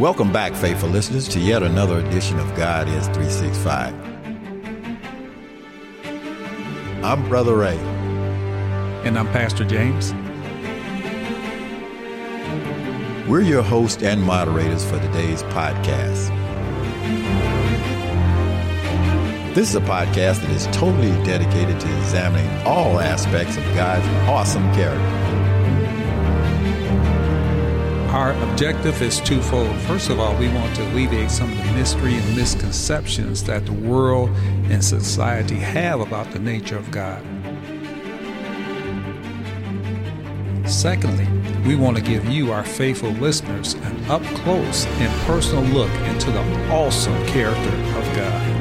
Welcome back, faithful listeners, to yet another edition of God is 365. I'm Brother Ray. And I'm Pastor James. We're your host and moderators for today's podcast. This is a podcast that is totally dedicated to examining all aspects of God's awesome character. Our objective is twofold. First of all, we want to alleviate some of the mystery and misconceptions that the world and society have about the nature of God. Secondly, we want to give you, our faithful listeners, an up close and personal look into the awesome character of God.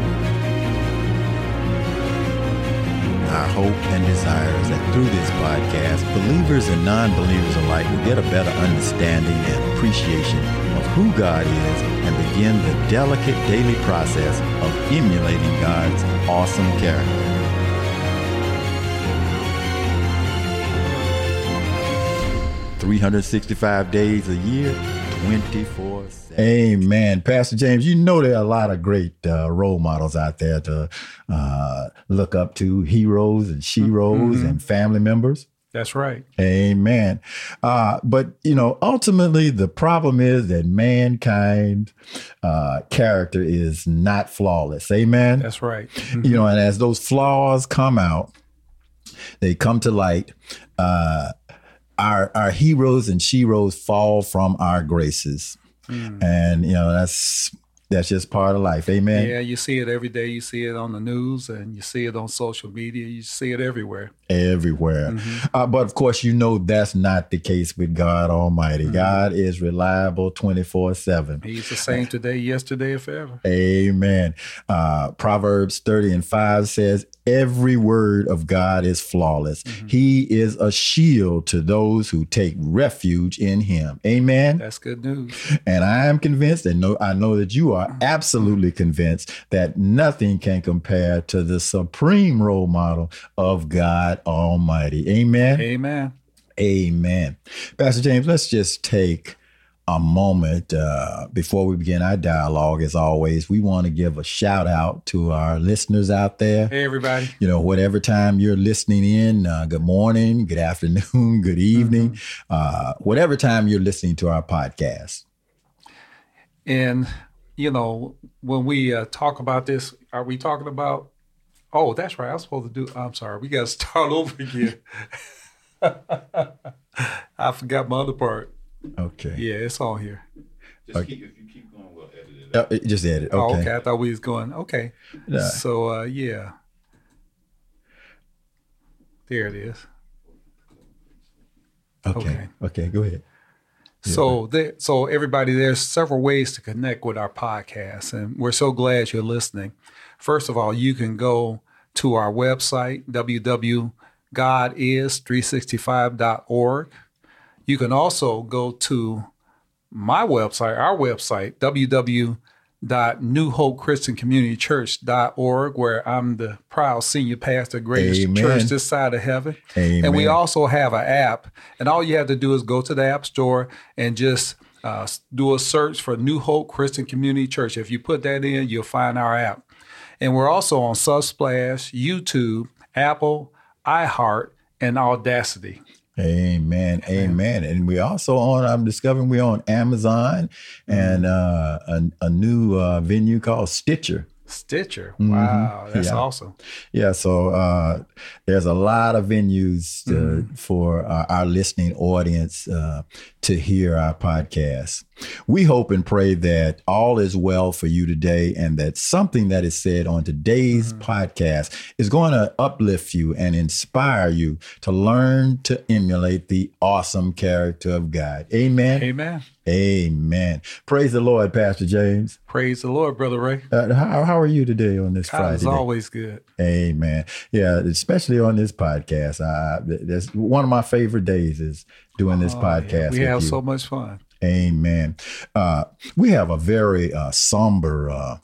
Our hope and desire is that through this podcast, believers and non believers alike will get a better understanding and appreciation of who God is and begin the delicate daily process of emulating God's awesome character. 365 days a year, 24 7. Amen. Pastor James, you know there are a lot of great uh, role models out there to uh, look up to, heroes and sheroes mm-hmm. and family members. That's right. Amen. Uh, but, you know, ultimately, the problem is that mankind uh, character is not flawless. Amen. That's right. Mm-hmm. You know, and as those flaws come out, they come to light. Uh, our our heroes and sheroes fall from our graces. Mm. And you know, that's that's just part of life. Amen. Yeah, you see it every day. You see it on the news and you see it on social media. You see it everywhere. Everywhere. Mm-hmm. Uh, but of course, you know that's not the case with God Almighty. Mm-hmm. God is reliable 24 7. He's the same today, yesterday, and forever. Amen. Uh, Proverbs 30 and 5 says, Every word of God is flawless. Mm-hmm. He is a shield to those who take refuge in him. Amen. That's good news. And I am convinced, and know, I know that you are mm-hmm. absolutely convinced that nothing can compare to the supreme role model of God Almighty. Amen. Amen. Amen. Pastor James, let's just take a moment uh, before we begin our dialogue. As always, we want to give a shout out to our listeners out there. Hey, everybody. You know, whatever time you're listening in, uh, good morning, good afternoon, good evening, mm-hmm. uh, whatever time you're listening to our podcast. And, you know, when we uh, talk about this, are we talking about? Oh, that's right. I was supposed to do. I'm sorry. We got to start over again. I forgot my other part. Okay. Yeah, it's all here. Just okay. keep, if you keep going, we'll edit it. Out. Uh, just edit. Oh, okay. Oh, okay. I thought we was going. Okay. Nah. So uh, yeah. There it is. Okay. Okay. okay go ahead. So, there, so everybody, there's several ways to connect with our podcast, and we're so glad you're listening. First of all, you can go to our website www.godis365.org. You can also go to my website, our website, www.newhopechristiancommunitychurch.org, where I'm the proud senior pastor, greatest Amen. church this side of heaven. Amen. And we also have an app, and all you have to do is go to the App Store and just uh, do a search for New Hope Christian Community Church. If you put that in, you'll find our app. And we're also on Subsplash, YouTube, Apple, iHeart, and Audacy. Amen. Amen. And we also on, I'm discovering we're on Amazon and mm-hmm. uh, a, a, new uh, venue called Stitcher. Stitcher. Mm-hmm. Wow, that's yeah. awesome. Yeah, so uh, there's a lot of venues to, mm-hmm. for our, our, listening audience uh, to hear our podcast. We hope and pray that all is well for you today and that something that is said on today's mm-hmm. podcast is going to uplift you and inspire you to learn to emulate the awesome character of God. Amen. Amen. Amen. Praise the Lord, Pastor James. Praise the Lord, Brother Ray. Uh, how, how are you today on this God Friday? It's always good. Amen. Yeah, especially on this podcast. Uh, that's one of my favorite days is doing this oh, podcast. Yeah. We have you. so much fun. Amen. Uh, we have a very uh, somber uh,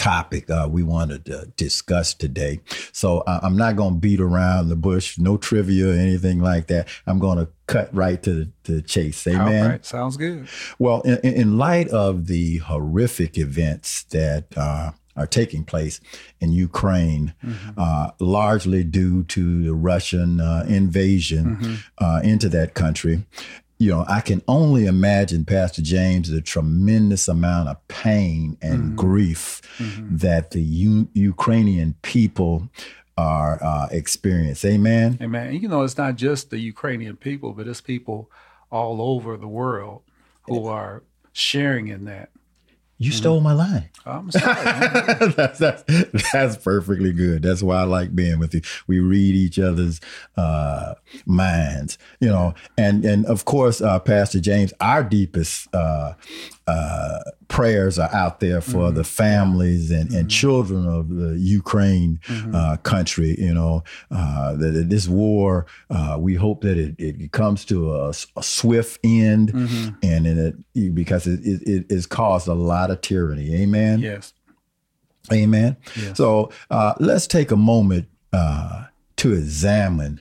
topic uh, we wanted to discuss today. So uh, I'm not going to beat around the bush, no trivia or anything like that. I'm going to cut right to the, chase. Amen. All right. Sounds good. Well, in, in light of the horrific events that uh, are taking place in Ukraine, mm-hmm. uh, largely due to the Russian uh, invasion mm-hmm. uh, into that country you know, I can only imagine, Pastor James, the tremendous amount of pain and mm-hmm. grief mm-hmm. that the U- Ukrainian people are uh, experiencing. Amen. Amen. You know, it's not just the Ukrainian people, but it's people all over the world who are sharing in that. You mm-hmm. stole my line. I'm sorry. that's, that's, that's perfectly good. That's why I like being with you. We read each other's uh, minds, you know, and and of course, uh, Pastor James, our deepest uh, uh, prayers are out there for mm-hmm. the families and, and mm-hmm. children of the Ukraine mm-hmm. uh, country. You know, uh, that this war, uh, we hope that it, it comes to a, a swift end, mm-hmm. and it because it, it, it has caused a lot of tyranny. Amen. Yes. Amen. Yes. So uh, let's take a moment uh, to examine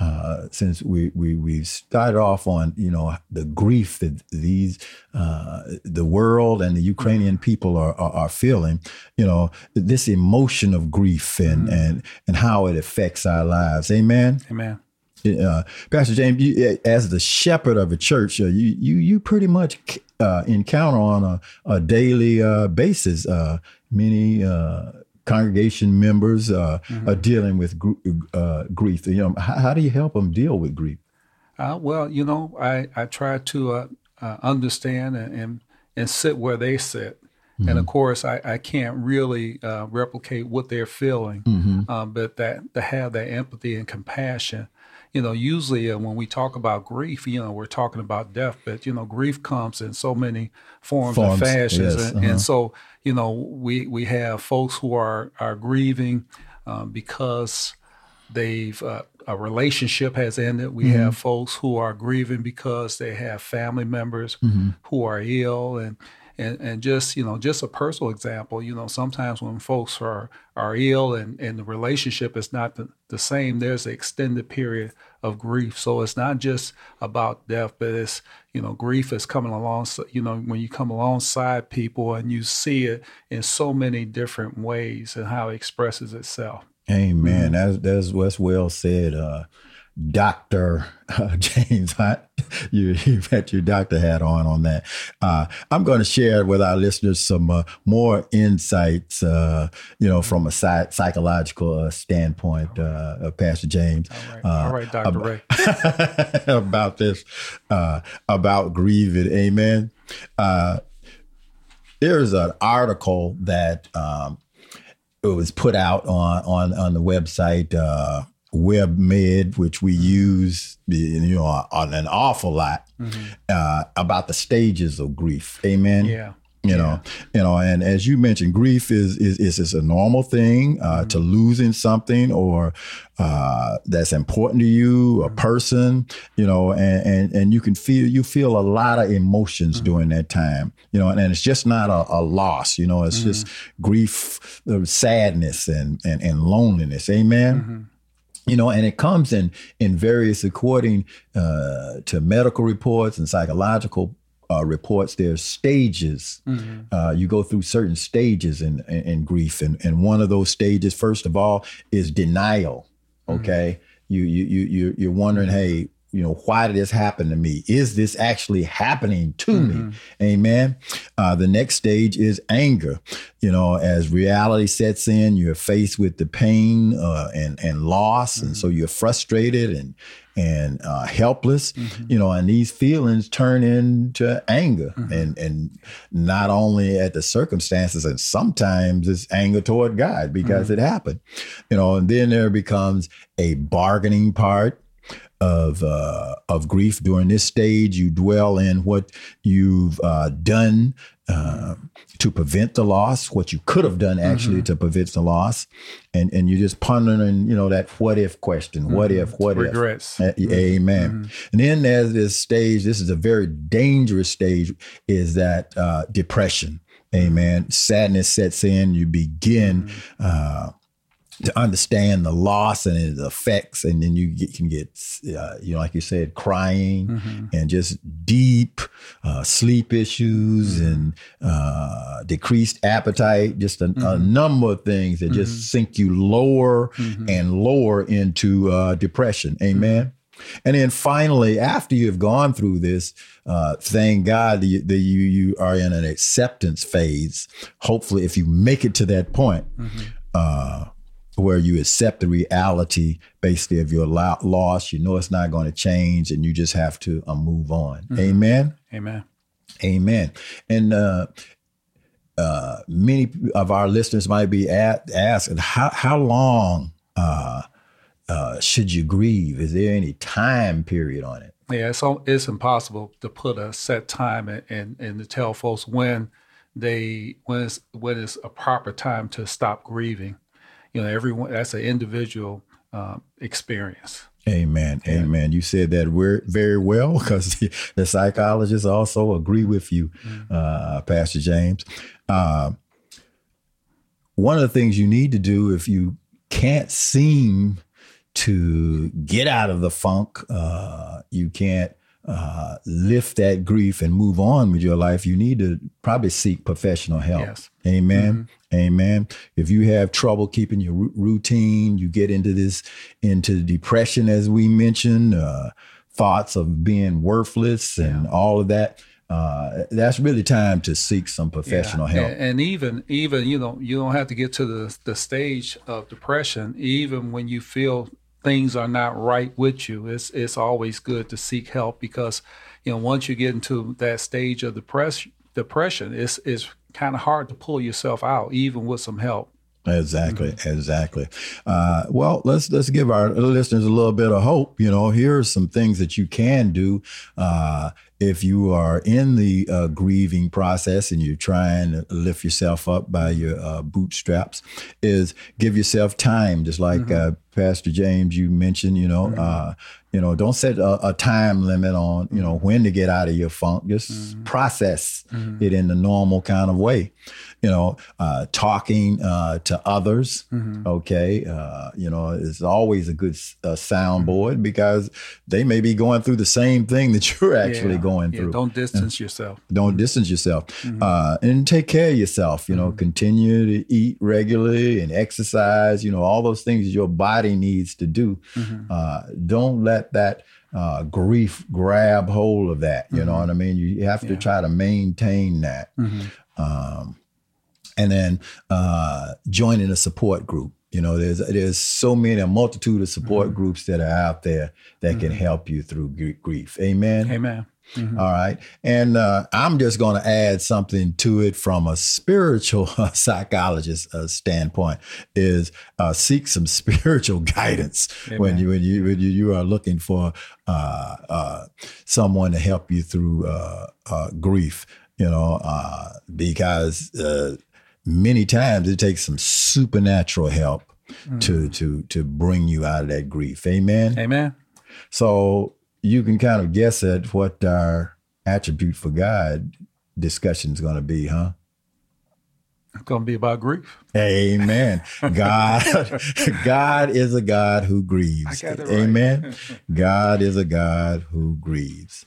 uh, since we, we we started off on you know the grief that these uh, the world and the Ukrainian people are, are, are feeling, you know this emotion of grief and mm-hmm. and and how it affects our lives. Amen. Amen. Uh, Pastor James, you, as the shepherd of a church, uh, you you you pretty much uh, encounter on a, a daily basis many congregation members uh, mm-hmm. are dealing with gr- uh, grief. You know, how, how, do you help them deal with grief? Uh, well, you know, I, I try to uh, uh, understand and, and, and sit where they sit. Mm-hmm. And of course, I, I can't really uh, replicate what they're feeling, mm-hmm. um, but that to have that empathy and compassion you know, usually uh, when we talk about grief, you know, we're talking about death, but you know, grief comes in so many forms, forms and fashions, yes, and, uh-huh. and, so you know, we we have folks who are are grieving um, because they've uh, a relationship has ended. We mm-hmm. have folks who are grieving because they have family members mm-hmm. who are ill, and and, and just you know just a personal example you know sometimes when folks are are ill and, and the relationship is not the, the same there's an extended period of grief. So it's not just about death but it's you know grief is coming along you know when you come alongside people and you see it in so many different ways and how it expresses itself. Amen. Mm-hmm. that's that's what's well said uh Dr. Uh, James Hunt. You, you've had your doctor hat on on that. Uh, I'm going to share with our listeners some uh, more insights, uh, you know, from a psych- psychological uh, standpoint, uh, Pastor James. All right, All right Dr. About, Ray. about this, about grieving. Amen. there's an article that um, it was put out on on on the website WebMD, which we use, you know, on an awful lot mm-hmm. uh, about the stages of grief. Amen. Yeah. You yeah. know, you know, and as you mentioned, grief is is is, is a normal thing uh, mm-hmm. to losing something or uh, that's important to you, a mm-hmm. person, you know, and, and and you can feel you feel a lot of emotions mm-hmm. during that time, you know, and, and it's just not a, a loss, you know, it's just mm-hmm. grief, uh, sadness, and and and loneliness. Amen. You know and it comes in in various according uh, to medical reports and psychological uh, reports there's stages mm-hmm. uh, you go through certain stages in, in, in, grief and, and one of those stages first of all is denial mm-hmm. okay mm-hmm. you, you you you're wondering hey you know, why did this happen to me? Is this actually happening to mm-hmm. me? Amen. Uh, the next stage is anger. You know, as reality sets in, you're faced with the pain uh, and and loss, mm-hmm. and so mm-hmm. you're frustrated and and uh, helpless. Mm-hmm. You know, and these feelings turn into anger, mm-hmm. and and not only at the circumstances, and sometimes it's anger toward God because mm-hmm. it happened. You know, and then there becomes a bargaining part of uh, of grief during this stage. You dwell in what you've uh, done uh, to prevent the loss, what you could have done actually mm-hmm. to prevent the loss, and and you're just pondering, you know, that what if question, mm-hmm. what if, what Regrets. if, mm-hmm. amen. Mm-hmm. And then there's this stage. This is a very dangerous stage. Is that uh, depression? Amen. Sadness sets in. You begin mm-hmm. uh, to understand the loss and its effects, and then you get, can get, uh, you know, like you said, crying mm-hmm. and just deep uh, sleep issues mm-hmm. and uh, decreased appetite, just a, mm-hmm. a, number of things that just mm-hmm. sink you lower mm-hmm. and lower into uh, depression. Amen. And then finally, after you've gone through this, uh, thank God that you, that you, you are in an acceptance phase. Hopefully, if you make it to that point, mm-hmm. uh, where you accept the reality basically of your loss, you know it's not going to change, and you just have to uh, move on. Mm-hmm. Amen. Amen. Amen. And uh, uh, many of our listeners might be at, asking, how how long uh, uh, should you grieve? Is there any time period on it? Yeah, it's it's impossible to put a set time and and, and to tell folks when they when it's when it's a proper time to stop grieving. You know, everyone that's an individual um, experience. Amen. Yeah. Amen. You said that very well because the psychologists also agree with you, mm-hmm. uh, Pastor James. Uh, one of the things you need to do if you can't seem to get out of the funk. Uh, you can't uh, lift that grief and move on with your life. You need to probably seek professional help. Yes. Amen. Mm-hmm. Amen. If you have trouble keeping your r- routine, you get into this, into depression, as we mentioned, uh, thoughts of being worthless and yeah. all of that. Uh, that's really time to seek some professional yeah. help. And, and, even even you know you don't have to get to the the stage of depression. Even when you feel things are not right with you, it's it's always good to seek help because you know once you get into that stage of depression, depression, it's it's kind of hard to pull yourself out, even with some help. Exactly, mm-hmm. exactly. Uh, well, let's let's give our listeners a little bit of hope. You know, here are some things that you can do uh, if you are in the uh, grieving process and you're trying to lift yourself up by your uh, bootstraps. Is give yourself time, just like mm-hmm. Uh, Pastor James you mentioned. You know, mm-hmm. Uh, you know, don't set a, a, time limit on you know mm-hmm. when to get out of your funk. Just mm-hmm. process mm-hmm. it in the normal kind of way you know, uh, talking uh, to others. Mm-hmm. Okay, uh, you know, it's always a good uh, soundboard mm-hmm. because they may be going through the same thing that you're actually yeah. going yeah. through. Don't distance yourself. Don't distance yourself, mm-hmm. Uh, and take care of yourself. You know, mm-hmm. continue to eat regularly and exercise. You know, all those things your body needs to do. Mm-hmm. Uh, don't let that. Uh, grief grab hold of that. You mm-hmm. know what I mean? You have to yeah. try to maintain that. Mm-hmm. Um, and then uh, joining a support group. You know, there's there's so many a multitude of support mm-hmm. groups that are out there that mm-hmm. can help you through grief. Amen. Amen. Mm-hmm. All right, and uh, I'm just going to add something to it from a spiritual psychologist uh, standpoint. Is uh, seek some spiritual guidance Amen. when you when you when you, you are looking for uh, uh, someone to help you through uh, grief. You know, because many times it takes some supernatural help mm. to to to bring you out of that grief. Amen. Amen. So you can kind of guess at what our attribute for God discussion is going to be, huh? It's going to be about grief. Amen. God, God is a God who grieves. Amen. God is a God who grieves.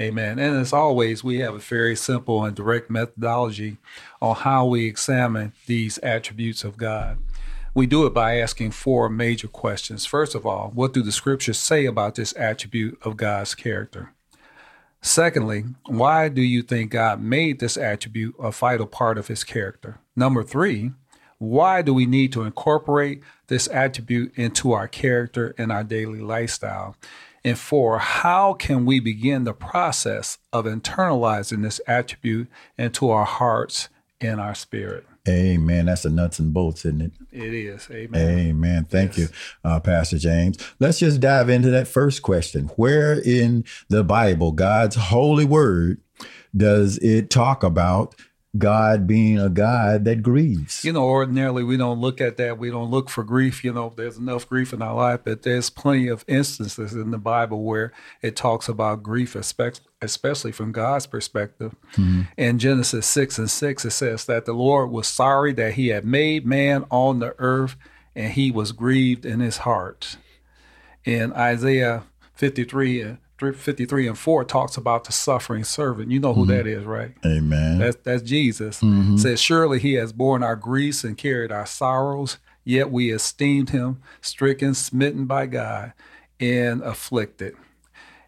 Amen. And as always, we have a very simple and direct methodology on how we examine these attributes of God. We do it by asking four major questions. First of all, what do the scriptures say about this attribute of God's character? Secondly, why do you think God made this attribute a vital part of his character? Number three, why do we need to incorporate this attribute into our character and our daily lifestyle? And four, how can we begin the process of internalizing this attribute into our hearts and our spirit? Amen. That's the nuts and bolts, isn't it? It is. Amen. Amen. Thank yes. you, uh, Pastor James. Let's just dive into that first question. Where in the Bible, God's holy word, does it talk about God being a God that grieves. You know, ordinarily we don't look at that. We don't look for grief. You know, there's enough grief in our life, but there's plenty of instances in the Bible where it talks about grief, especially from God's perspective. Mm-hmm. In Genesis 6 and 6, it says that the Lord was sorry that he had made man on the earth and he was grieved in his heart. In Isaiah 53 53 and 4 talks about the suffering servant. You know who mm-hmm. that is, right? Amen. That's, that's Jesus. Mm-hmm. Says, Surely he has borne our griefs and carried our sorrows, yet we esteemed him stricken, smitten by God, and afflicted.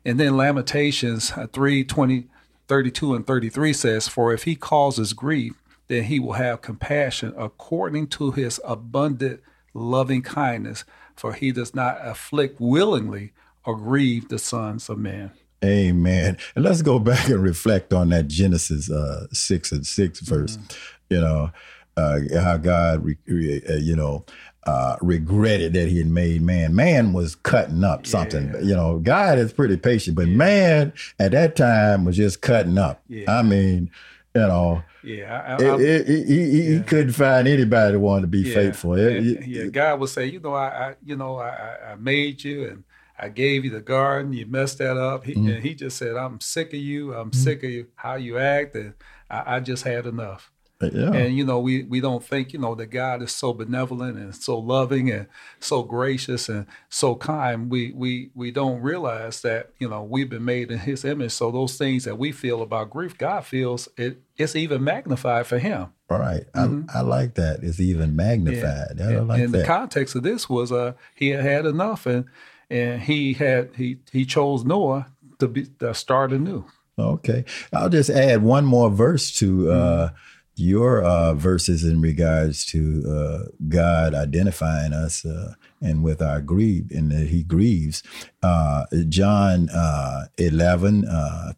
And then Lamentations uh, 3 20, 32 and 33 says, For if he causes grief, then he will have compassion according to his abundant loving kindness, for he does not afflict willingly or grieve the sons of men. Amen. And let's go back and reflect on that Genesis uh, 6 and 6 verse. Mm-hmm. You know, uh, how God, re- re- uh, you know, uh, regretted that he had made man. Man was cutting up something. Yeah. You know, God is pretty patient, but yeah. man at that time was just cutting up. Yeah. I mean, you know, yeah, I, I, it, it, he, he, couldn't find anybody that wanted to be faithful. yeah, God would say, you know, I, I, you know, I, I made you and I gave you the garden, you messed that up. He, mm-hmm. And he just said, I'm sick of you. I'm mm-hmm. sick of you, how you act. And I, I just had enough. Yeah. And you know, we we don't think you know that God is so benevolent and so loving and so gracious and so kind. We we we don't realize that you know we've been made in His image. So those things that we feel about grief, God feels it. It's even magnified for Him. All right. mm-hmm. I, I, like that. It's even magnified. Yeah. and, like and the context of this was uh he had had enough and and he had he he chose Noah to be to start anew. Okay, I'll just add one more verse to uh, your uh, verses in regards to uh, God identifying us uh, and with our grief, and that He grieves. Uh, John uh, 11,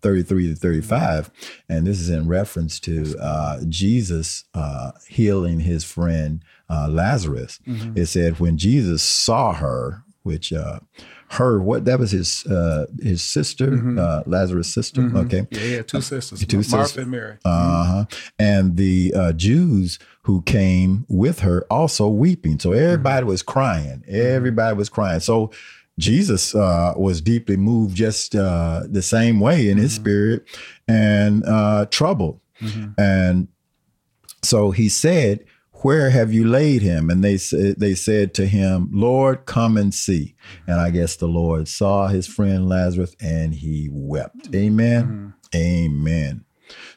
33 to 35, and this is in reference to Jesus healing his friend Lazarus. Mm-hmm. It said, When Jesus saw her, which uh, her what that was his uh, his sister mm-hmm. uh, Lazarus' sister. Mm-hmm. Okay, yeah, yeah, two sisters, two Martha sisters. and Mary. Uh huh. And the uh, Jews who came with her also weeping. So everybody mm-hmm. was crying. Everybody was crying. So. Jesus uh, was deeply moved just uh, the same way in his mm-hmm. spirit and troubled. Mm-hmm. And so he said, where have you laid him? And they said, they said to him, Lord, come and see. And I guess the Lord saw his friend Lazarus and he wept. Amen. Mm-hmm. Amen.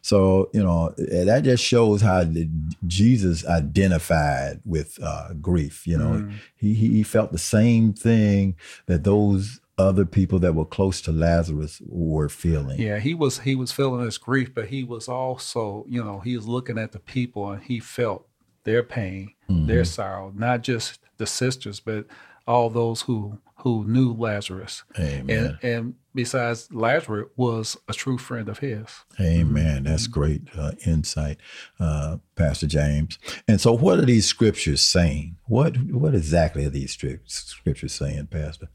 So, you know, that just shows how the, Jesus identified with uh, grief. You know, mm-hmm. he, he felt the same thing that those other people that were close to Lazarus were feeling. Yeah, he was he was feeling his grief, but he was also, you know, he was looking at the people and he felt their pain, mm-hmm. their sorrow, not just the sisters, but all those who who knew Lazarus. Amen. And, and besides, Lazarus was a true friend of his. Amen. That's mm-hmm. great uh, insight, uh, Pastor James. And so, what are these scriptures saying? What what exactly are these scriptures saying, Pastor?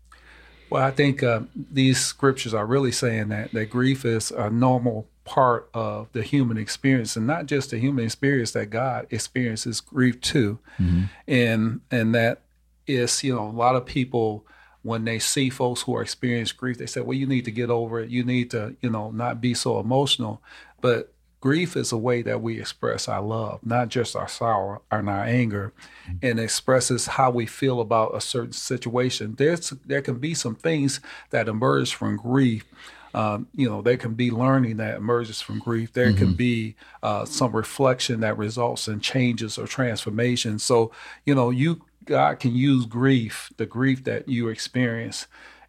Well, I think uh, these scriptures are really saying that that grief is a normal part of the human experience and not just the human experience that God experiences grief too. Mm-hmm. And and that is, you know, a lot of people when they see folks who are experiencing grief, they say, Well, you need to get over it. You need to, you know, not be so emotional. But grief is a way that we express our love, not just our sorrow and our anger, mm-hmm. and expresses how we feel about a certain situation. There's there can be some things that emerge from grief um, you know, there can be learning that emerges from grief. There mm-hmm. can be uh, some reflection that results in changes or transformation. So, you know, you God can use grief, the grief that you experience,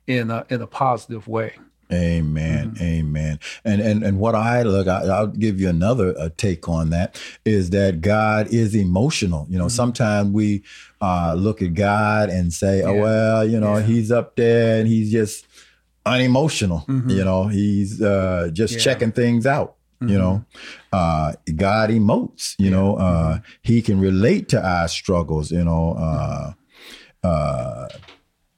in a, in a positive way. Amen. Mm-hmm. Amen. And and and what I look, I, will give you another uh, take on that is that God is emotional. You know, mm-hmm. sometimes we uh, look at God and say, oh, yeah. "Oh well, you know, yeah. He's up there and He's just unemotional. Mm-hmm. You know, he's uh, just yeah. checking things out. Mm-hmm. You know, uh, God emotes. You yeah. know, uh, he can relate to our struggles. You know, uh, uh,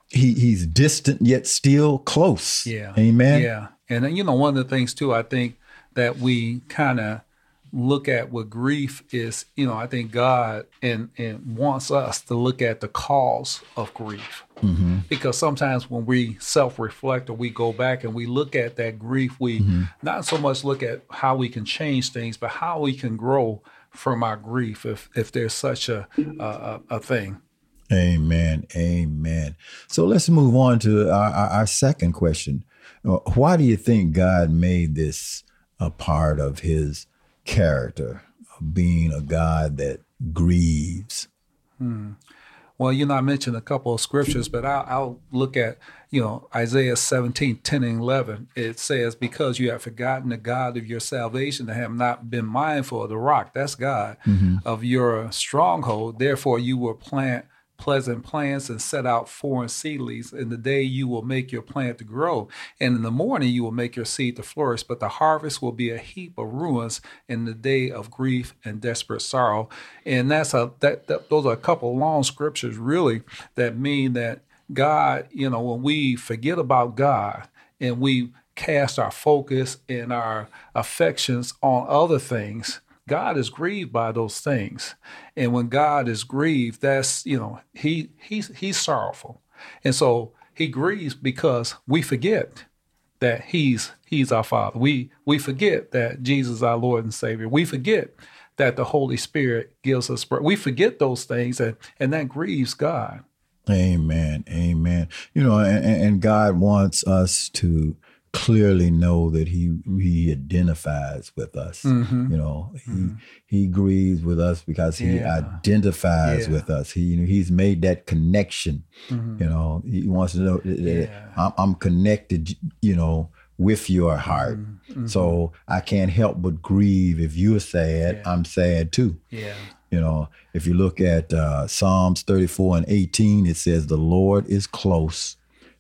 he he's distant yet still close. Yeah. Amen. Yeah, and you know, one of the things too, I think that we kind of look at what grief is, you know, I think God and and wants us to look at the cause of grief. Mm-hmm. Because sometimes when we self-reflect or we go back and we look at that grief, we mm-hmm. not so much look at how we can change things, but how we can grow from our grief if if there's such a a, a thing. Amen. Amen. So let's move on to our, our second question. Uh, why do you think God made this a part of his character of being a God that grieves? Hmm. Well, you know, I mentioned a couple of scriptures, but I'll, I'll, look at, you know, Isaiah 17, 10 and 11. It says, Because you have forgotten the God of your salvation and have not been mindful of the rock, that's God, mm-hmm. of your stronghold, therefore you will plant pleasant plants and set out foreign seedlings. In the day you will make your plant to grow, and in the morning you will make your seed to flourish. But the harvest will be a heap of ruins in the day of grief and desperate sorrow. And that's a that, that those are a couple long scriptures really that mean that God, you know, when we forget about God and we cast our focus and our affections on other things God is grieved by those things. And when God is grieved, that's, you know, he he's he's sorrowful. And so he grieves because we forget that he's he's our father. We we forget that Jesus our Lord and Savior. We forget that the Holy Spirit gives us we forget those things and and that grieves God. Amen. Amen. You know, and, and God wants us to clearly know that he he identifies with us. Mm-hmm. You know, he mm-hmm. he grieves with us because he yeah. identifies yeah. with us. He you know, he's made that connection. Mm-hmm. You know, he wants to know that yeah. I'm, I'm, connected. You know. With your heart, mm-hmm. so I can't help but grieve. If you're sad, I'm sad too. Yeah, you know, if you look at uh, Psalms 34 and 18, it says, The Lord is close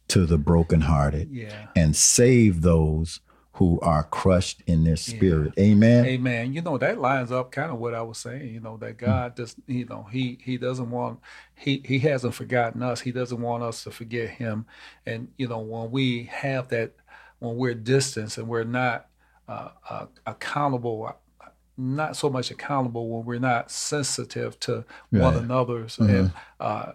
to the brokenhearted yeah. and save those who are crushed in their spirit. Yeah. Amen. Amen. You know that lines up kind of what I was saying. You know that God just you know he he doesn't want he he hasn't forgotten us. He doesn't want us to forget him. And you know when we have that when we're distant and we're not uh, uh, accountable not so much accountable when we're not sensitive to one another's mm-hmm. and uh,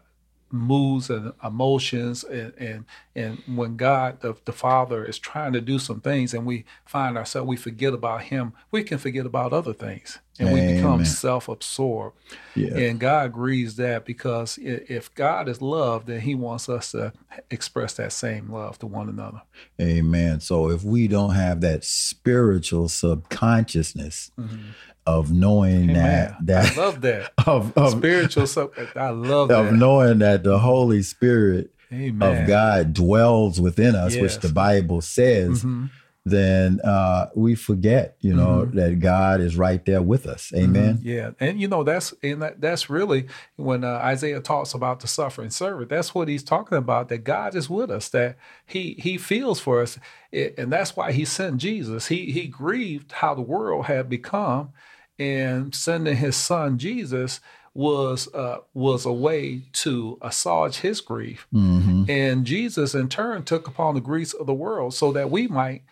moods and emotions and and, and when God the, the Father is trying to do some things and we find ourselves we forget about him we can forget about other things and Amen. we become self-absorbed yeah. and God agrees that because if God is love then he wants us to express that same love to one another amen so if we don't have that spiritual subconsciousness mm-hmm of knowing Amen. that that I love that of, of spiritual subconscious, I love of that. knowing that the Holy Spirit Amen. of God dwells within us, yes. which the Bible says. Mm-hmm. Then uh, we forget, you know, mm-hmm. that God is right there with us. Amen. Mm-hmm. Yeah, and you know that's and that, that's really when uh, Isaiah talks about the suffering servant. That's what he's talking about. That God is with us. That he he feels for us, it, and that's why he sent Jesus. He he grieved how the world had become, and sending his son Jesus was uh, was a way to assuage his grief. Mm-hmm. And Jesus, in turn, took upon the griefs of the world so that we might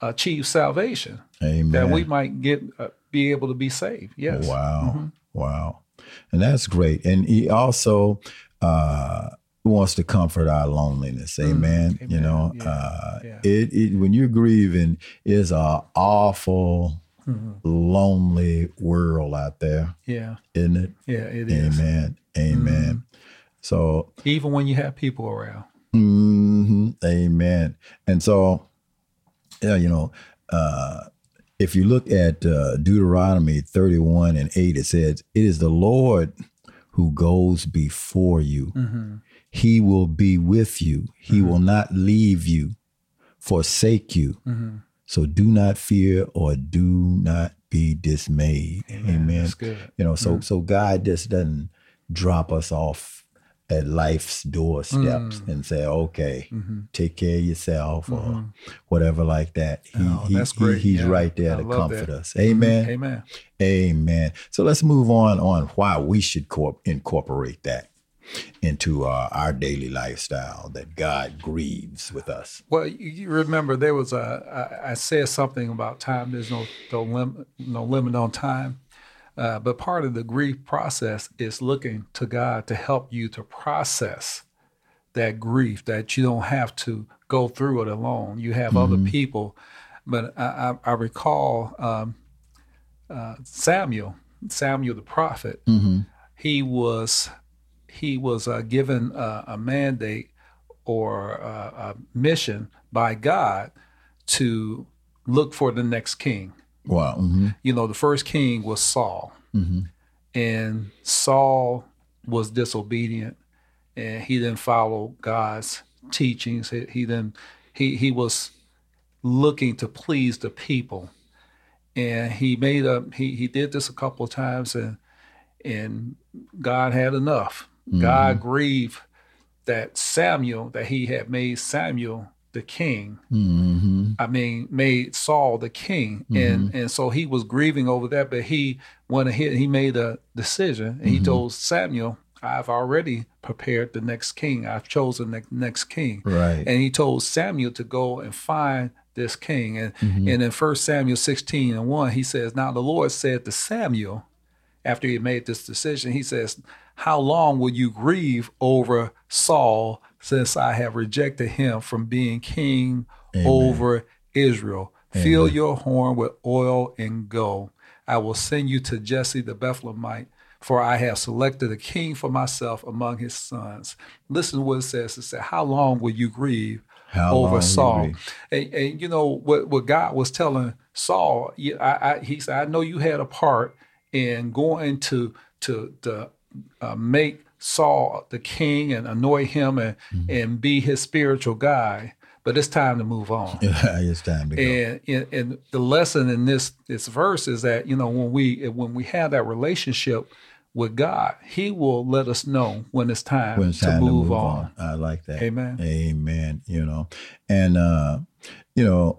achieve salvation. Amen. That we might get uh, be able to be saved. Yes. Wow. Mm-hmm. Wow. And that's great. And he also uh, wants to comfort our loneliness. Amen. Mm-hmm. You know, yeah. Uh, yeah. It, it when you're grieving is a awful mm-hmm. lonely world out there. Yeah. Isn't it? Yeah, it is. Amen. Amen. Mm-hmm. So even when you have people around. Mm-hmm, amen. And so, yeah, you know, uh, if you look at uh, Deuteronomy 31 and 8, it says, It is the Lord who goes before you. Mm-hmm. He will be with you. He mm-hmm. will not leave you, forsake you. So do not fear or do not be dismayed. Amen. Amen. That's good. You know, so mm. so God just doesn't drop us off at life's doorsteps mm. and say, okay, mm-hmm. take care of yourself mm-hmm. or whatever like that. He, oh, he, that's great. He, he's yeah. right there I to comfort that. us. Amen. Mm-hmm. Amen. Amen. So let's move on on why we should corp- incorporate that. Into uh, our daily lifestyle that God grieves with us. Well, you remember there was a I, I said something about time. There's no no limit no limit on time. Uh, but part of the grief process is looking to God to help you to process that grief that you don't have to go through it alone. You have mm-hmm. other people. But I, I, I recall um, uh, Samuel, Samuel the prophet. Mm-hmm. He was he was uh, given a mandate or a, a mission by God to look for the next king. Wow. Mm-hmm. You know, the first king was Saul. Mm-hmm. And Saul was disobedient and he didn't follow God's teachings. He, he then he he was looking to please the people. And he made a he he did this a couple of times and and God had enough. Mm-hmm. God grieved that Samuel that he had made Samuel the king. Mm-hmm. I mean, made Saul the king, mm-hmm. and and so he was grieving over that. But he went ahead. He made a decision, and he mm-hmm. told Samuel, "I've already prepared the next king. I've chosen the next king." Right. And he told Samuel to go and find this king. And mm-hmm. and in First Samuel sixteen and one, he says, "Now the Lord said to Samuel." After he made this decision, he says, How long will you grieve over Saul since I have rejected him from being king Amen. over Israel. Amen. Fill your horn with oil and go. I will send you to Jesse the Bethlehemite, for I have selected a king for myself among his sons. Listen to what it says. It says, How long will you grieve How over Saul? And, and, you know what, what God was telling Saul, I, I, he said, I know you had a part in going to to, to uh, make Saul the king and anoint him and, mm-hmm. and be his spiritual guy. But it's time to move on. Yeah, it's time to go. And, and, and the lesson in this this verse is that you know when we when we have that relationship with God, He will let us know when it's time, when it's time to, move to, move, on. on. I like that. Amen. Amen. You know, and uh, you know,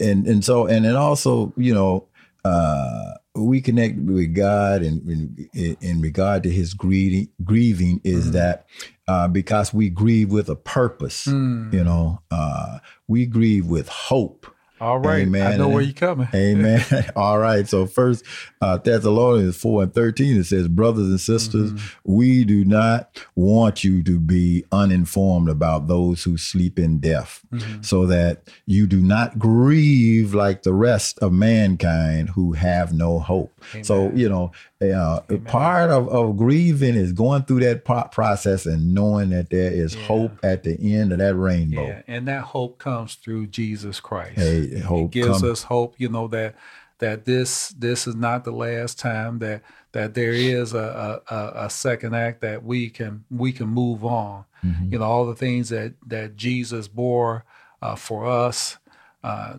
and and so and then also you know, uh, we connect with God and in, in, regard to his grieving, grieving is mm-hmm. that uh, because we grieve with a purpose, mm. you know, uh, we grieve with hope. All right. Amen. I know where you're coming. Amen. All right. So first uh Thessalonians 4 and 13, it says, Brothers and sisters, mm-hmm. we do not want you to be uninformed about those who sleep in death, mm-hmm. so that you do not grieve like the rest of mankind who have no hope. Amen. So, you know, uh, part of, of grieving is going through that process and knowing that there is yeah. hope at the end of that rainbow. Yeah, and that hope comes through Jesus Christ. Hey, hope it gives come. us hope, you know, that that this this is not the last time that that there is a, a, a second act that we can we can move on. Mm-hmm. You know, all the things that that Jesus bore uh, for us. Uh,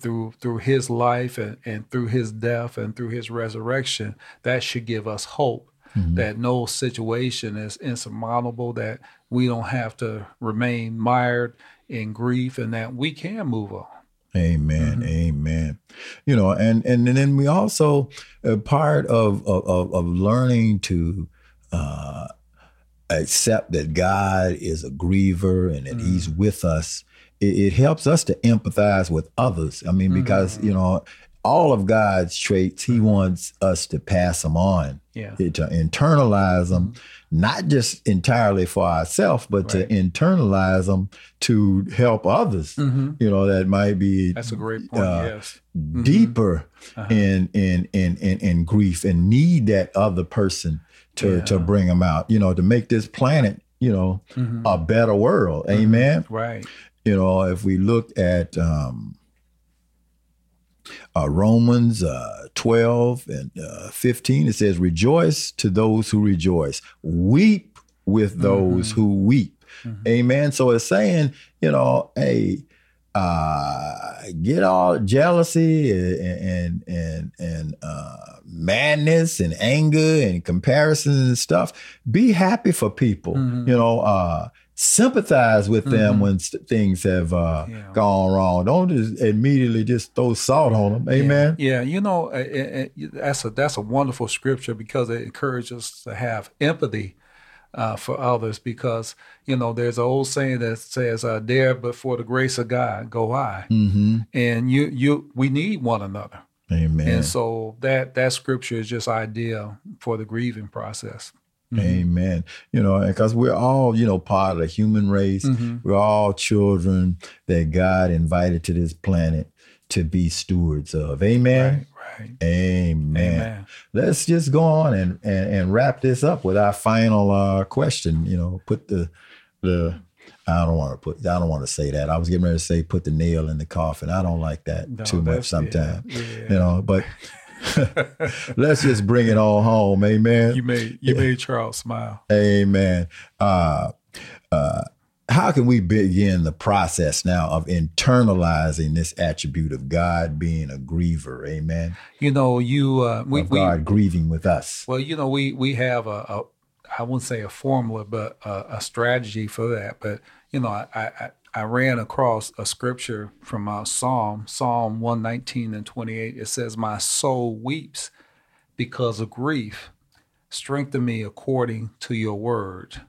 through through his life and, and through his death and through his resurrection, that should give us hope mm-hmm. that no situation is insurmountable, that we don't have to remain mired in grief and that we can move on. Amen. Mm-hmm. Amen. You know, and and, and then we also a part of of, of learning to uh, accept that God is a griever and that mm-hmm. He's with us. It, it, helps us to empathize with others. I mean, because mm-hmm. you know, all of God's traits, He wants us to pass them on, yeah. to internalize them, mm-hmm. not just entirely for ourselves, but right. to internalize them to help others. Mm-hmm. You know, that might be that's a great point. Uh, yes, mm-hmm. deeper uh-huh. in, in in in in grief and need that other person to yeah. to bring them out. You know, to make this planet, you know, mm-hmm. a better world. Mm-hmm. Amen. Right. You know, if we look at um, uh, Romans uh, 12 and uh, 15, it says, Rejoice to those who rejoice, weep with those mm-hmm. who weep. Mm-hmm. Amen. So it's saying, you know, hey, uh, get all jealousy and and and, and uh, madness and anger and comparison and stuff. Be happy for people. Mm-hmm. You know, uh, sympathize with them mm-hmm. when st- things have uh, yeah. gone wrong. Don't just immediately just throw salt on them. Amen. Yeah, yeah. you know it, it, that's a that's a wonderful scripture because it encourages us to have empathy uh, for others because you know there's an old saying that says uh, "There, but for the grace of God, go I," mm-hmm. and you you we need one another. Amen. And so that that scripture is just ideal for the grieving process. Mm-hmm. Amen. You know, because we're all, you know, part of the human race. Mm-hmm. We're all children that God invited to this planet to be stewards of. Amen. Right, right. Amen. Amen. Let's just go on and, and, and wrap this up with our final uh, question. You know, put the the I don't want to put I don't want to say that. I was getting ready to say put the nail in the coffin. I don't like that no, too much sometimes. Yeah, yeah. You know, but Let's just bring it all home. Amen. You made you made Charles smile. Amen. Uh, uh, how can we begin the process now of internalizing this attribute of God being a griever? Amen. You know, you uh, we, God we, grieving with us. Well, you know, we we have a, a I wouldn't say a formula, but a, a strategy for that. But you know, I, I I ran across a scripture from our Psalm, Psalm 119 and 28. It says, My soul weeps because of grief. Strengthen me according to your word.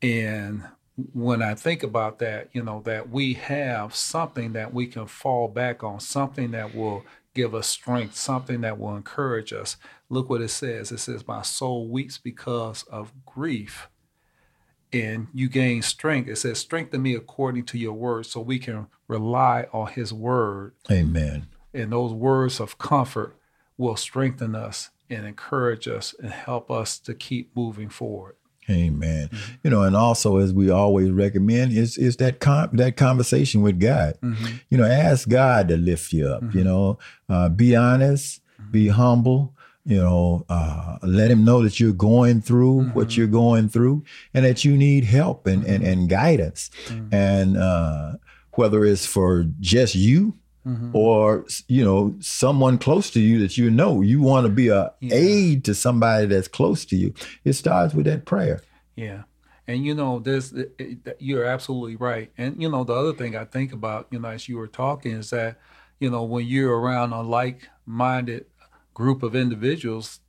And when I think about that, you know, that we have something that we can fall back on, something that will give us strength, something that will encourage us. Look what it says. It says, My soul weeps because of grief and you gain strength. It says, strengthen me according to your word so we can rely on his word. Amen. And those words of comfort will strengthen us and encourage us and help us to keep moving forward. Amen. Mm-hmm. You know, and also as we always recommend is is that com- that conversation with God. Mm-hmm. You know, ask God to lift you up. Mm-hmm. You know, uh, be honest, be humble, you know, uh, let him know that you're going through mm-hmm. what you're going through and that you need help and, mm-hmm. and, and, guidance. Mm-hmm. And uh, whether it's for just you mm-hmm. or, you know, someone close to you that you know, you want to be a yeah. aid to somebody that's close to you. It starts with that prayer. Yeah. And you know, this you're absolutely right. And you know, the other thing I think about, you know, as you were talking, is that you know when you're around a like-minded group of individuals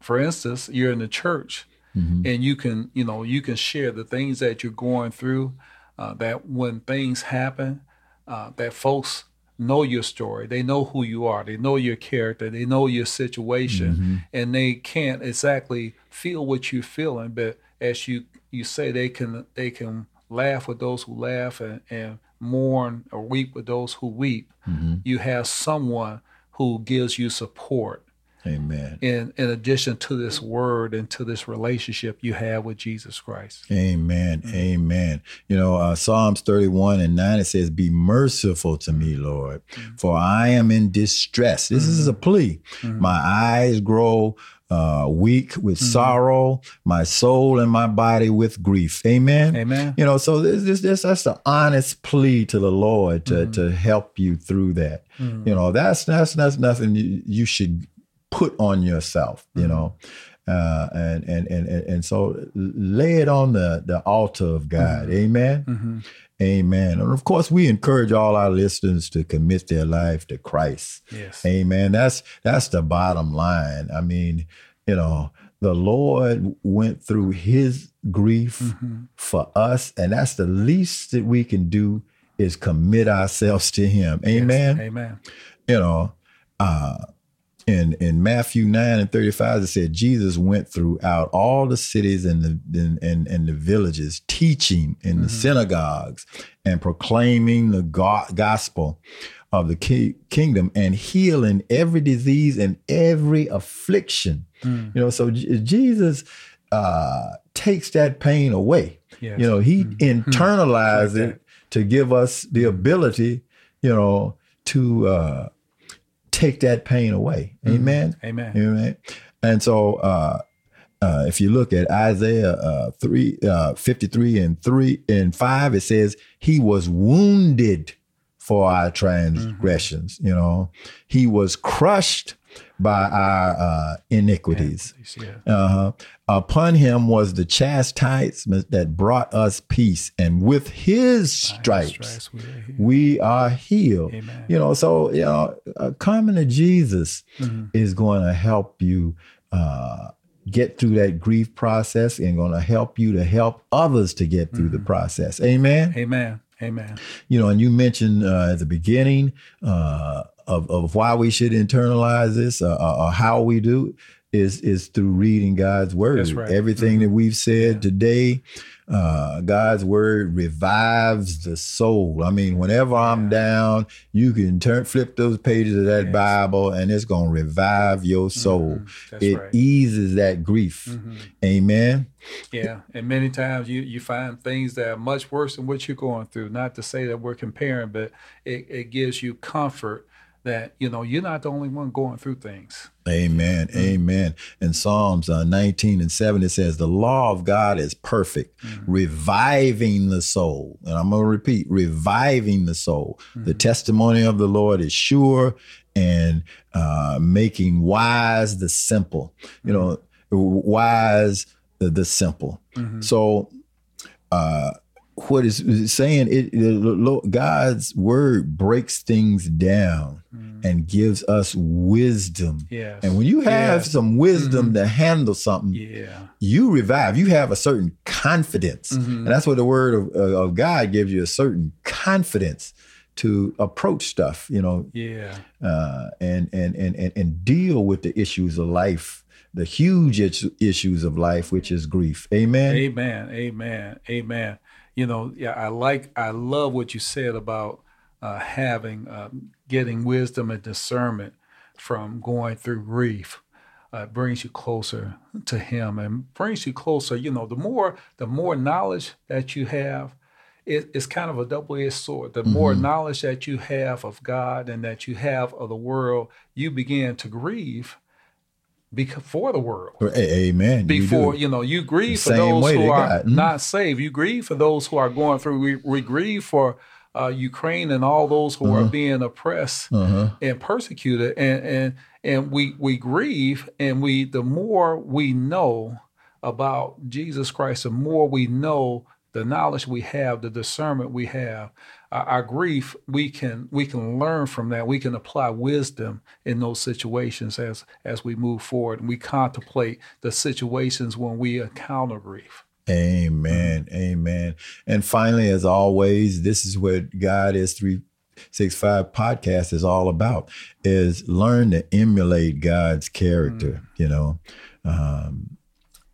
for instance you're in the church mm-hmm. and you can you know you can share the things that you're going through uh, that when things happen uh, that folks know your story they know who you are they know your character they know your situation mm-hmm. and they can't exactly feel what you're feeling but as you you say they can they can laugh with those who laugh and, and mourn or weep with those who weep mm-hmm. you have someone who gives you support. Amen. In in addition to this word and to this relationship you have with Jesus Christ. Amen. Mm-hmm. Amen. You know, uh, Psalms 31 and 9 it says, Be merciful to me, Lord, mm-hmm. for I am in distress. This mm-hmm. is a plea. Mm-hmm. My eyes grow uh, weak with mm-hmm. sorrow, my soul and my body with grief. Amen. Amen. You know, so this, this, this that's the honest plea to the Lord to mm-hmm. to help you through that. Mm-hmm. You know, that's that's that's nothing you, you should put on yourself. You mm-hmm. know. Uh, and, and and and so lay it on the the altar of God, mm-hmm. Amen, mm-hmm. Amen. And of course, we encourage all our listeners to commit their life to Christ. Yes. Amen. That's that's the bottom line. I mean, you know, the Lord went through his grief mm-hmm. for us, and that's the least that we can do is commit ourselves to him. Amen. Yes. Amen. You know, uh, in in Matthew 9 and 35 it said Jesus went throughout all the cities and the and, and, the villages teaching in mm-hmm. the synagogues and proclaiming the gospel of the ki- kingdom and healing every disease and every affliction mm. you know so J- Jesus uh, takes that pain away yes. you know he mm. internalized it to give us the ability you know to uh, take that pain away. Mm-hmm. Amen. Amen. Amen. And so, uh, uh, if you look at Isaiah uh, 3, uh, 53 and 3 and 5, it says, He was wounded for our transgressions. Mm-hmm. You know, He was crushed by our uh, iniquities. Uh-huh. Upon him was the chastisement that brought us peace, and with his stripes, his stripes we, are healed. Amen. You know, so you know, uh, coming to Jesus mm-hmm. is going to help you uh, get through that grief process and going to help you to help others to get through mm-hmm. the process. Amen. Amen. Amen. You know, and you mentioned uh, at the beginning uh, of, of why we should internalize this uh, uh, or how we do is is through reading God's word. Right. Everything mm-hmm. that we've said yeah. today, uh, God's word revives the soul. I mean, whenever I'm down, you can turn flip those pages of that yes. Bible, and it's gonna revive your mm-hmm. soul. Mm-hmm. It right. eases that grief. Mm-hmm. Amen. Yeah, and many times you you find things that are much worse than what you're going through. Not to say that we're comparing, but it, it gives you comfort that you know you're not the only one going through things. Amen. Mm-hmm. Amen. In Psalms uh, 19 and 7, it says, The law of God is perfect, mm-hmm. reviving the soul. And I'm going to repeat, reviving the soul. Mm-hmm. The testimony of the Lord is sure and uh, making wise the simple. You know, mm-hmm. wise the, the simple. Mm-hmm. So, uh, what is saying it, God's word breaks things down mm. and gives us wisdom. And when you have yes. some wisdom mm-hmm. to handle something, yeah. you revive. You have a certain confidence. Mm-hmm. And that's what the word of, of God gives you a certain confidence to approach stuff, you know. Yeah. Uh, and, and and and and deal with the issues of life, the huge issues of life, which is grief. Amen. Amen. Amen. Amen you know, yeah, I like, I love what you said about uh, having, uh, getting wisdom and discernment from going through grief. Uh, brings you closer to Him and brings you closer. You know, the more the more knowledge that you have, it, it's kind of a double-edged sword. The mm-hmm. more knowledge that you have of God and that you have of the world, you begin to grieve for the world. Amen. Before you, you know, you grieve for those who are mm-hmm. not saved. You grieve for those who are going through. We, we grieve for uh, Ukraine and all those who uh-huh. are being oppressed uh-huh. and persecuted, and and and we we grieve, and we the more we know about Jesus Christ, the more we know the knowledge we have, the discernment we have, our, grief, we can we can learn from that. We can apply wisdom in those situations as as we move forward and we contemplate the situations when we encounter grief. Amen. Mm-hmm. Amen. And finally, as always, this is what God is three six five podcast is all about is learn to emulate God's character. Mm. You know, um,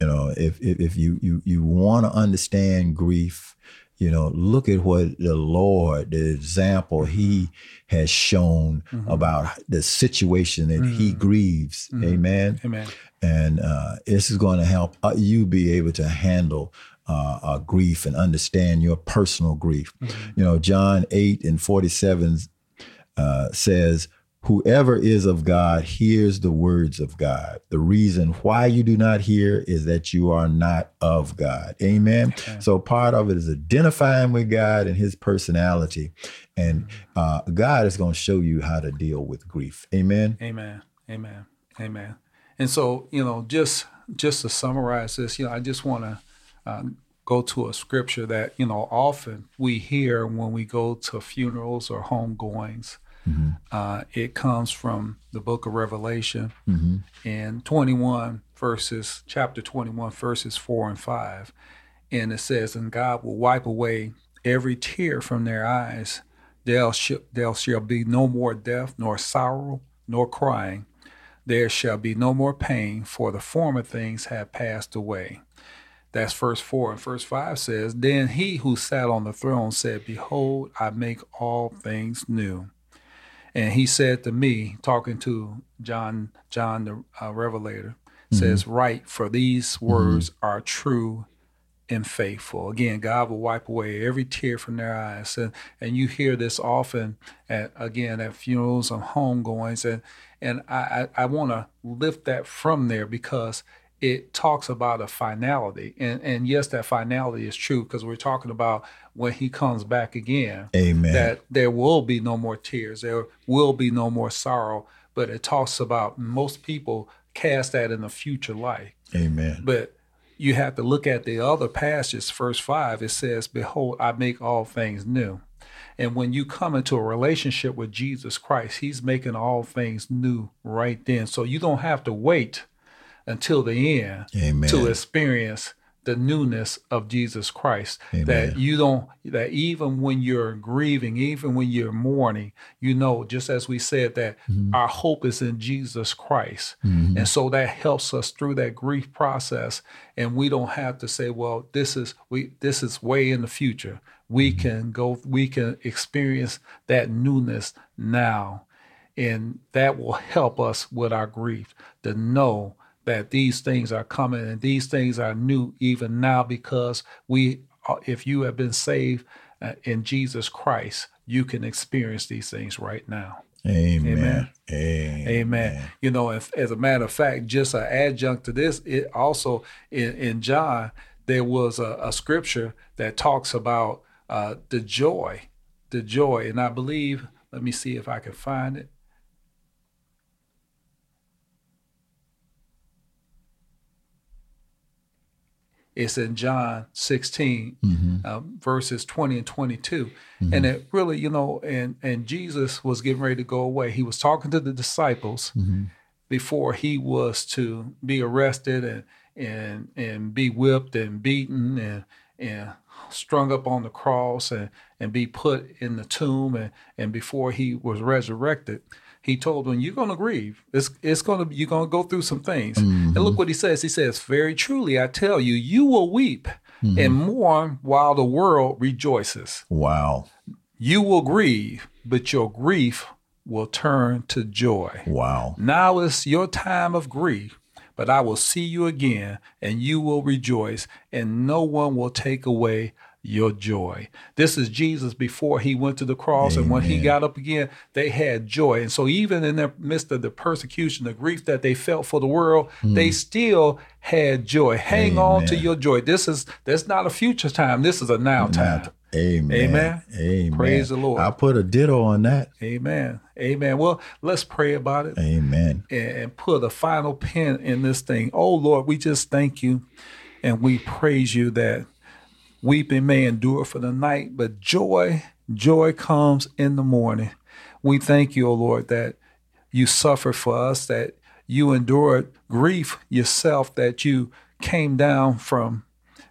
you know, if if, if you you you want to understand grief, you know, look at what the Lord, the example He has shown mm-hmm. about the situation that mm-hmm. He grieves. Mm-hmm. Amen. Amen. And uh, this is going to help uh, you be able to handle uh, uh, grief and understand your personal grief. Mm-hmm. You know, John 8 and 47 uh, says, Whoever is of God hears the words of God. The reason why you do not hear is that you are not of God. Amen. Okay. So part of it is identifying with God and his personality. And uh, God is going to show you how to deal with grief. Amen. Amen. Amen. Amen. And so, you know, just just to summarize this, you know, I just want to uh, go to a scripture that, you know, often we hear when we go to funerals or homegoings Mm-hmm. Uh, it comes from the book of Revelation mm-hmm. in 21 verses, chapter 21, verses 4 and 5. And it says, And God will wipe away every tear from their eyes. There, sh- there shall be no more death, nor sorrow, nor crying. There shall be no more pain, for the former things have passed away. That's verse 4. And verse 5 says, Then he who sat on the throne said, Behold, I make all things new. And he said to me, talking to John, John the uh, Revelator, mm-hmm. says, "Write, for these words mm-hmm. are true and faithful." Again, God will wipe away every tear from their eyes, and and you hear this often at again at funerals and homegoings, and and I I, I want to lift that from there because it talks about a finality. And, and yes, that finality is true because we're talking about when he comes back again. Amen. That there will be no more tears, there will be no more sorrow. But it talks about most people cast that in the future life. Amen. But you have to look at the other passages, verse 5, it says, Behold, I make all things new. And when you come into a relationship with Jesus Christ, He's making all things new right then. So you don't have to wait until the end Amen. to experience the newness of Jesus Christ. Amen. That you don't, that even when you're grieving, even when you're mourning, you know, just as we said, that mm-hmm. our hope is in Jesus Christ. Mm-hmm. And so that helps us through that grief process. And we don't have to say, well, this is we this is way in the future. We mm-hmm. can go, we can experience that newness now. And that will help us with our grief to know that these things are coming and these things are new even now because we uh, if you have been saved uh, in Jesus Christ you can experience these things right now. Amen. Amen. Amen, amen. you know if, as a matter of fact just an adjunct to this it also in, in John there was a, a scripture that talks about uh, the joy the joy. And I believe let me see if I can find it It's in John 16, mm-hmm. uh, verses 20 and 22. Mm-hmm. And it really, you know, and, and Jesus was getting ready to go away. He was talking to the disciples mm-hmm. before he was to be arrested and, and, and be whipped and beaten and, and strung up on the cross and, and be put in the tomb and, and before he was resurrected he told them, "You're going to grieve. It's it's going to you're going to go through some things." Mm-hmm. And look what he says. He says, "Very truly, I tell you, you will weep mm-hmm. and mourn while the world rejoices." Wow. You will grieve, but your grief will turn to joy. Wow. Now is your time of grief, but I will see you again, and you will rejoice, and no one will take away your joy. This is Jesus before he went to the cross. Amen. And when he got up again, they had joy. And so, even in the midst of the persecution, the grief that they felt for the world, mm. they still had joy. Hang Amen. on to your joy. This is that's not a future time. This is a now time. Amen. Amen. Amen. Praise the Lord. I'll put a ditto on that. Amen. Amen. Well, let's pray about it. Amen. And put a final pin in this thing. Oh Lord, we just thank you and we praise you that Weeping may endure for the night, but joy, joy comes in the morning. We thank you, O Lord, that you suffered for us, that you endured grief yourself, that you came down from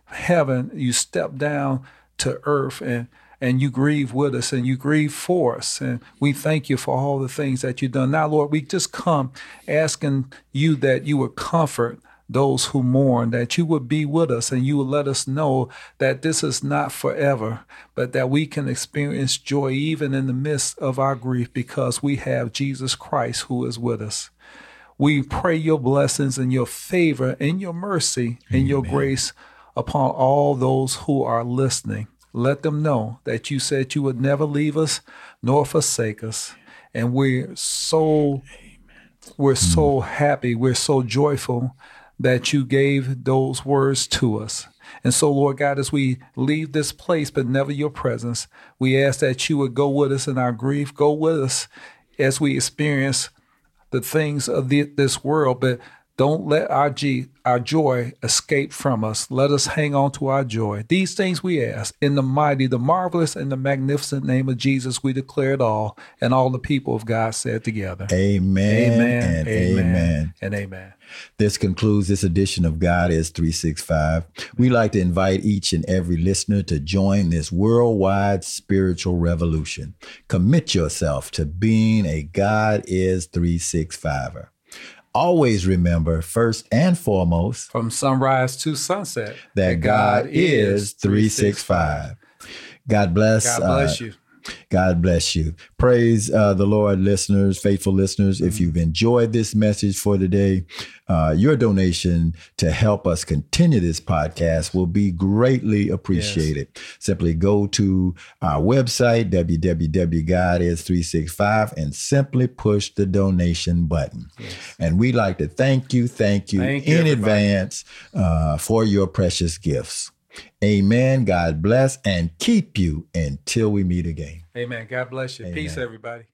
heaven, you stepped down to earth and and you grieve with us and you grieve for us. And we thank you for all the things that you've done. Now, Lord, we just come asking you that you would comfort those who mourn, that you would be with us and you would let us know that this is not forever, but that we can experience joy even in the midst of our grief because we have Jesus Christ who is with us. We pray your blessings and your favor and your mercy Amen. and your grace upon all those who are listening. Let them know that you said you would never leave us nor forsake us. And we're so we're so mm. happy, we're so joyful that you gave those words to us. And so, Lord God, as we leave this place, but never your presence, we ask that you would go with us in our grief, go with us as we experience the things of the, this world, but don't let our, G, our joy escape from us. Let us hang on to our joy. These things we ask in the mighty, the marvelous, and the magnificent name of Jesus, we declare it all. And all the people of God said together Amen. Amen. And amen. amen. And amen. This concludes this edition of God is 365. We like to invite each and every listener to join this worldwide spiritual revolution. Commit yourself to being a God is 365er always remember first and foremost from sunrise to sunset that, that God, God, is 365. God bless. God bless uh, you. God bless you. Praise uh, the Lord, listeners, faithful listeners. Mm-hmm. If you've enjoyed this message for today, uh, your donation to help us continue this podcast will be greatly appreciated. Yes. Simply go to our website, www.godis365, and simply push the donation button. Yes. And we'd like to thank you, thank you thank in you, advance uh, for your precious gifts. Amen. God bless and keep you until we meet again. Amen. God bless you. Amen. Peace, everybody.